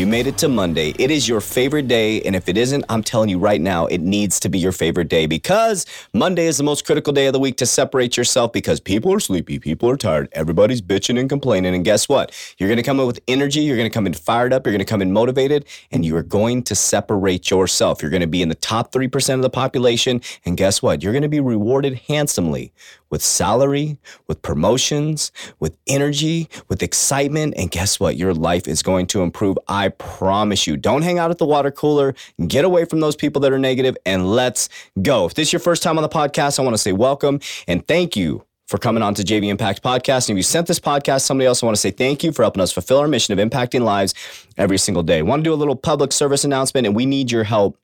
You made it to Monday. It is your favorite day. And if it isn't, I'm telling you right now, it needs to be your favorite day because Monday is the most critical day of the week to separate yourself because people are sleepy, people are tired, everybody's bitching and complaining. And guess what? You're going to come in with energy, you're going to come in fired up, you're going to come in motivated, and you are going to separate yourself. You're going to be in the top 3% of the population. And guess what? You're going to be rewarded handsomely with salary, with promotions, with energy, with excitement. And guess what? Your life is going to improve. I promise you. Don't hang out at the water cooler. Get away from those people that are negative and let's go. If this is your first time on the podcast, I want to say welcome and thank you for coming on to JV Impact Podcast. And if you sent this podcast somebody else, I want to say thank you for helping us fulfill our mission of impacting lives every single day. I want to do a little public service announcement, and we need your help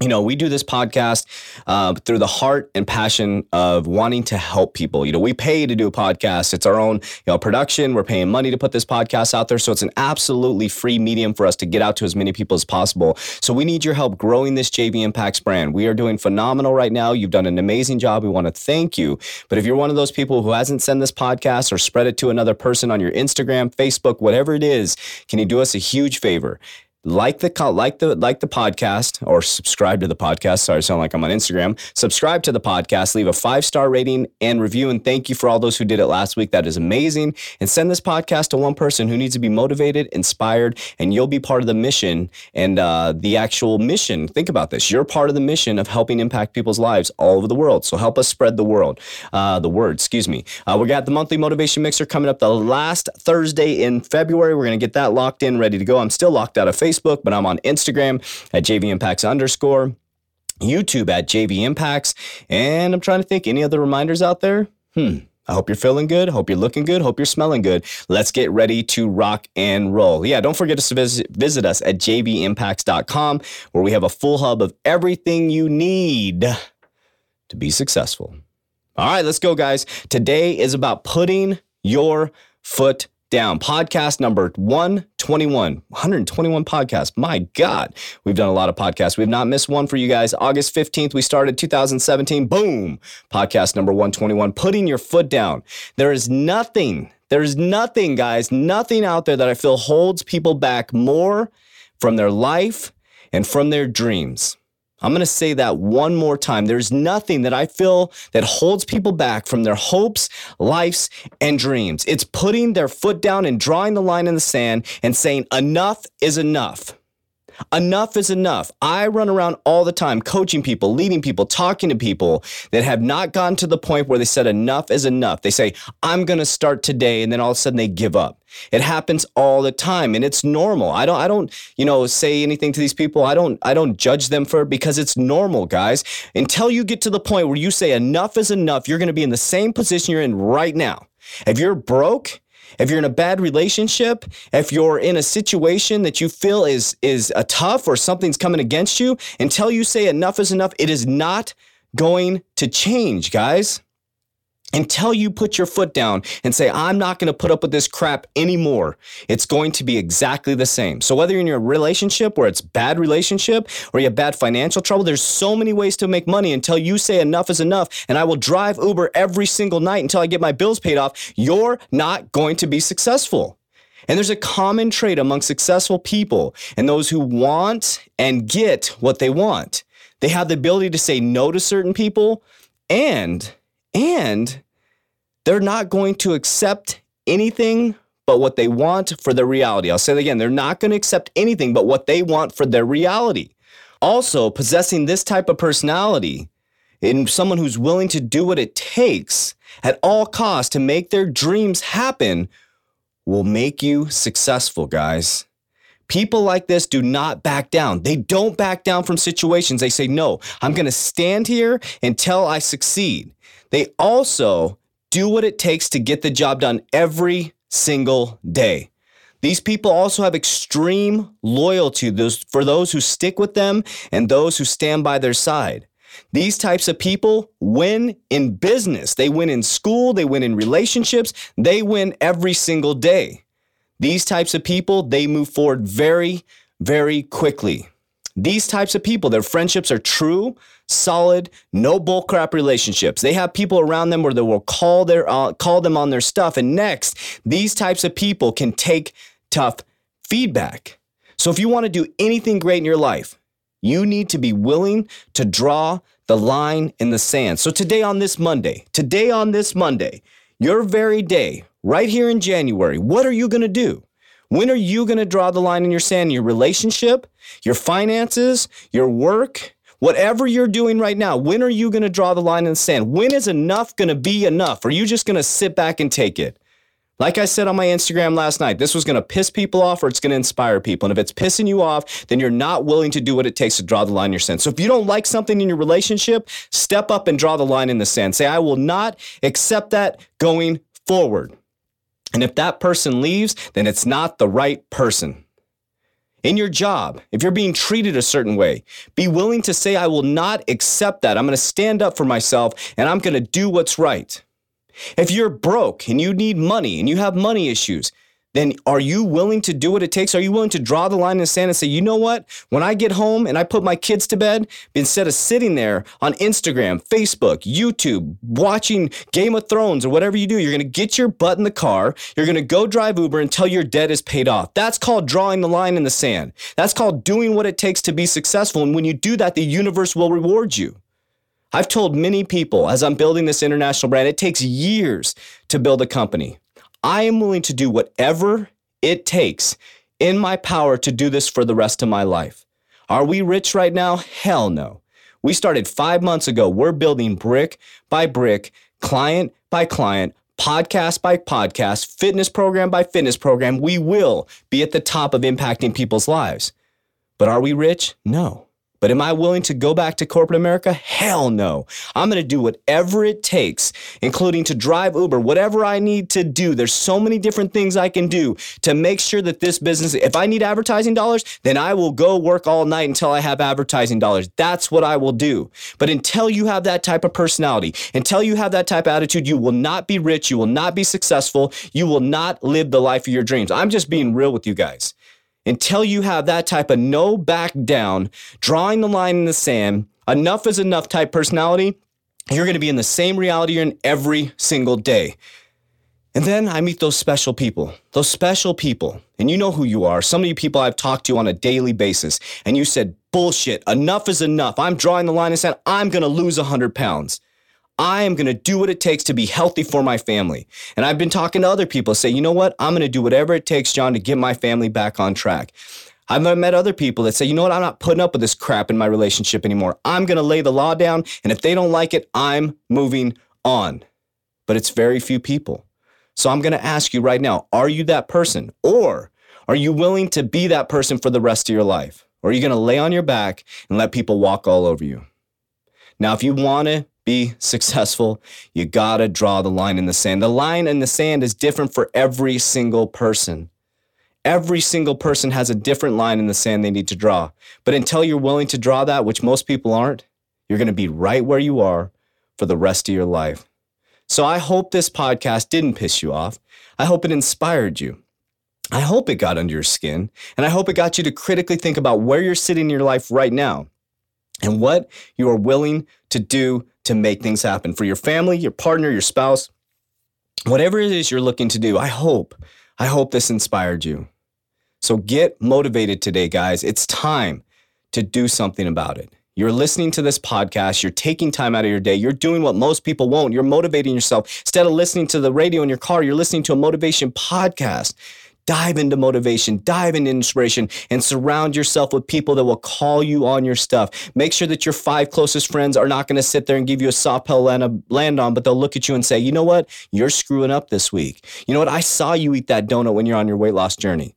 you know, we do this podcast uh, through the heart and passion of wanting to help people. You know, we pay to do a podcast. It's our own, you know, production. We're paying money to put this podcast out there. So it's an absolutely free medium for us to get out to as many people as possible. So we need your help growing this JV Impacts brand. We are doing phenomenal right now. You've done an amazing job. We want to thank you. But if you're one of those people who hasn't sent this podcast or spread it to another person on your Instagram, Facebook, whatever it is, can you do us a huge favor? Like the like the like the podcast or subscribe to the podcast. Sorry, I sound like I'm on Instagram. Subscribe to the podcast, leave a five star rating and review, and thank you for all those who did it last week. That is amazing. And send this podcast to one person who needs to be motivated, inspired, and you'll be part of the mission and uh, the actual mission. Think about this: you're part of the mission of helping impact people's lives all over the world. So help us spread the world, uh, the word. Excuse me. Uh, we got the monthly motivation mixer coming up the last Thursday in February. We're gonna get that locked in, ready to go. I'm still locked out of Facebook. Facebook, but I'm on Instagram at JV Impacts underscore, YouTube at JV Impacts, and I'm trying to think any other reminders out there. Hmm. I hope you're feeling good. Hope you're looking good. Hope you're smelling good. Let's get ready to rock and roll. Yeah, don't forget to visit, visit us at jvimpacts.com where we have a full hub of everything you need to be successful. All right, let's go, guys. Today is about putting your foot down. Podcast number 121, 121 podcasts. My God, we've done a lot of podcasts. We've not missed one for you guys. August 15th, we started 2017. Boom. Podcast number 121, putting your foot down. There is nothing, there's nothing, guys, nothing out there that I feel holds people back more from their life and from their dreams I'm going to say that one more time. There's nothing that I feel that holds people back from their hopes, lives, and dreams. It's putting their foot down and drawing the line in the sand and saying, enough is enough. Enough is enough. I run around all the time coaching people, leading people, talking to people that have not gotten to the point where they said enough is enough. They say, I'm going to start today. And then all of a sudden they give up. It happens all the time and it's normal. I don't I don't, you know, say anything to these people. I don't I don't judge them for it because it's normal, guys. Until you get to the point where you say enough is enough, you're going to be in the same position you're in right now. If you're broke, if you're in a bad relationship, if you're in a situation that you feel is is a tough or something's coming against you, until you say enough is enough, it is not going to change, guys until you put your foot down and say, I'm not going to put up with this crap anymore, it's going to be exactly the same. So whether you're in your relationship where it's bad relationship or you have bad financial trouble, there's so many ways to make money until you say enough is enough and I will drive Uber every single night until I get my bills paid off. You're not going to be successful. And there's a common trait among successful people and those who want and get what they want. They have the ability to say no to certain people and and they're not going to accept anything but what they want for their reality. I'll say it again. They're not going to accept anything but what they want for their reality. Also, possessing this type of personality in someone who's willing to do what it takes at all costs to make their dreams happen will make you successful, guys. People like this do not back down. They don't back down from situations. They say, no, I'm going to stand here until I succeed. They also do what it takes to get the job done every single day. These people also have extreme loyalty for those who stick with them and those who stand by their side. These types of people win in business. They win in school. They win in relationships. They win every single day. These types of people, they move forward very, very quickly. These types of people, their friendships are true, solid, no bullcrap relationships. They have people around them where they will call their uh, call them on their stuff. And next, these types of people can take tough feedback. So if you want to do anything great in your life, you need to be willing to draw the line in the sand. So today on this Monday, today on this Monday, your very day, right here in January, what are you going to do? When are you going to draw the line in your sand? Your relationship, your finances, your work, whatever you're doing right now, when are you going to draw the line in the sand? When is enough going to be enough? Are you just going to sit back and take it? Like I said on my Instagram last night, this was going to piss people off or it's going to inspire people. And if it's pissing you off, then you're not willing to do what it takes to draw the line in your sand. So if you don't like something in your relationship, step up and draw the line in the sand. Say, I will not accept that going forward. And if that person leaves, then it's not the right person. In your job, if you're being treated a certain way, be willing to say, I will not accept that. I'm going to stand up for myself and I'm going to do what's right. If you're broke and you need money and you have money issues, then are you willing to do what it takes? Are you willing to draw the line in the sand and say, you know what? When I get home and I put my kids to bed, instead of sitting there on Instagram, Facebook, YouTube, watching Game of Thrones or whatever you do, you're to get your butt in the car. You're to go drive Uber until your debt is paid off. That's called drawing the line in the sand. That's called doing what it takes to be successful. And when you do that, the universe will reward you. I've told many people as I'm building this international brand, it takes years to build a company. I am willing to do whatever it takes in my power to do this for the rest of my life. Are we rich right now? Hell no. We started five months ago. We're building brick by brick, client by client, podcast by podcast, fitness program by fitness program. We will be at the top of impacting people's lives. But are we rich? No. But am I willing to go back to corporate America? Hell no. I'm going to do whatever it takes, including to drive Uber, whatever I need to do. There's so many different things I can do to make sure that this business, if I need advertising dollars, then I will go work all night until I have advertising dollars. That's what I will do. But until you have that type of personality, until you have that type of attitude, you will not be rich. You will not be successful. You will not live the life of your dreams. I'm just being real with you guys until you have that type of no back down, drawing the line in the sand, enough is enough type personality, you're going to be in the same reality you're in every single day. And then I meet those special people, those special people, and you know who you are. Some of you people I've talked to on a daily basis, and you said, bullshit, enough is enough. I'm drawing the line and said, I'm going to lose 100 pounds. I am going to do what it takes to be healthy for my family. And I've been talking to other people say, you know what? I'm going to do whatever it takes, John, to get my family back on track. I've met other people that say, you know what? I'm not putting up with this crap in my relationship anymore. I'm going to lay the law down. And if they don't like it, I'm moving on. But it's very few people. So I'm going to ask you right now are you that person? Or are you willing to be that person for the rest of your life? Or are you going to lay on your back and let people walk all over you? Now, if you want to be successful, you gotta draw the line in the sand. The line in the sand is different for every single person. Every single person has a different line in the sand they need to draw. But until you're willing to draw that, which most people aren't, you're gonna be right where you are for the rest of your life. So I hope this podcast didn't piss you off. I hope it inspired you. I hope it got under your skin. And I hope it got you to critically think about where you're sitting in your life right now and what you are willing to do to make things happen for your family, your partner, your spouse, whatever it is you're looking to do. I hope, I hope this inspired you. So get motivated today, guys. It's time to do something about it. You're listening to this podcast. You're taking time out of your day. You're doing what most people won't. You're motivating yourself. Instead of listening to the radio in your car, you're listening to a motivation podcast. Dive into motivation, dive into inspiration, and surround yourself with people that will call you on your stuff. Make sure that your five closest friends are not going to sit there and give you a soft pill land, land on, but they'll look at you and say, you know what? You're screwing up this week. You know what? I saw you eat that donut when you're on your weight loss journey.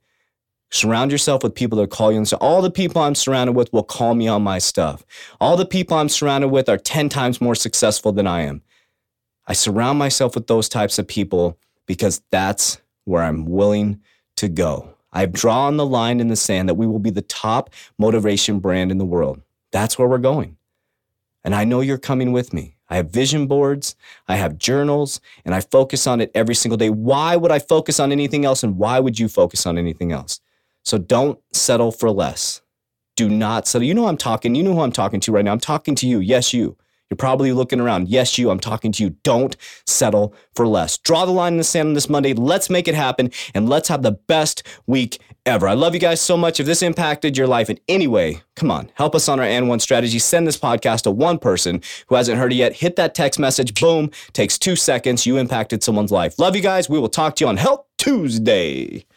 Surround yourself with people that call you and say, all the people I'm surrounded with will call me on my stuff. All the people I'm surrounded with are 10 times more successful than I am. I surround myself with those types of people because that's where I'm willing to go. I've drawn the line in the sand that we will be the top motivation brand in the world. That's where we're going. And I know you're coming with me. I have vision boards, I have journals, and I focus on it every single day. Why would I focus on anything else? And why would you focus on anything else? So don't settle for less. Do not settle. You know I'm talking. You know who I'm talking to right now. I'm talking to you. Yes, you. You're probably looking around. Yes, you, I'm talking to you. Don't settle for less. Draw the line in the sand on this Monday. Let's make it happen and let's have the best week ever. I love you guys so much. If this impacted your life in any way, come on, help us on our and one strategy. Send this podcast to one person who hasn't heard it yet. Hit that text message. Boom. Takes two seconds. You impacted someone's life. Love you guys. We will talk to you on Help Tuesday.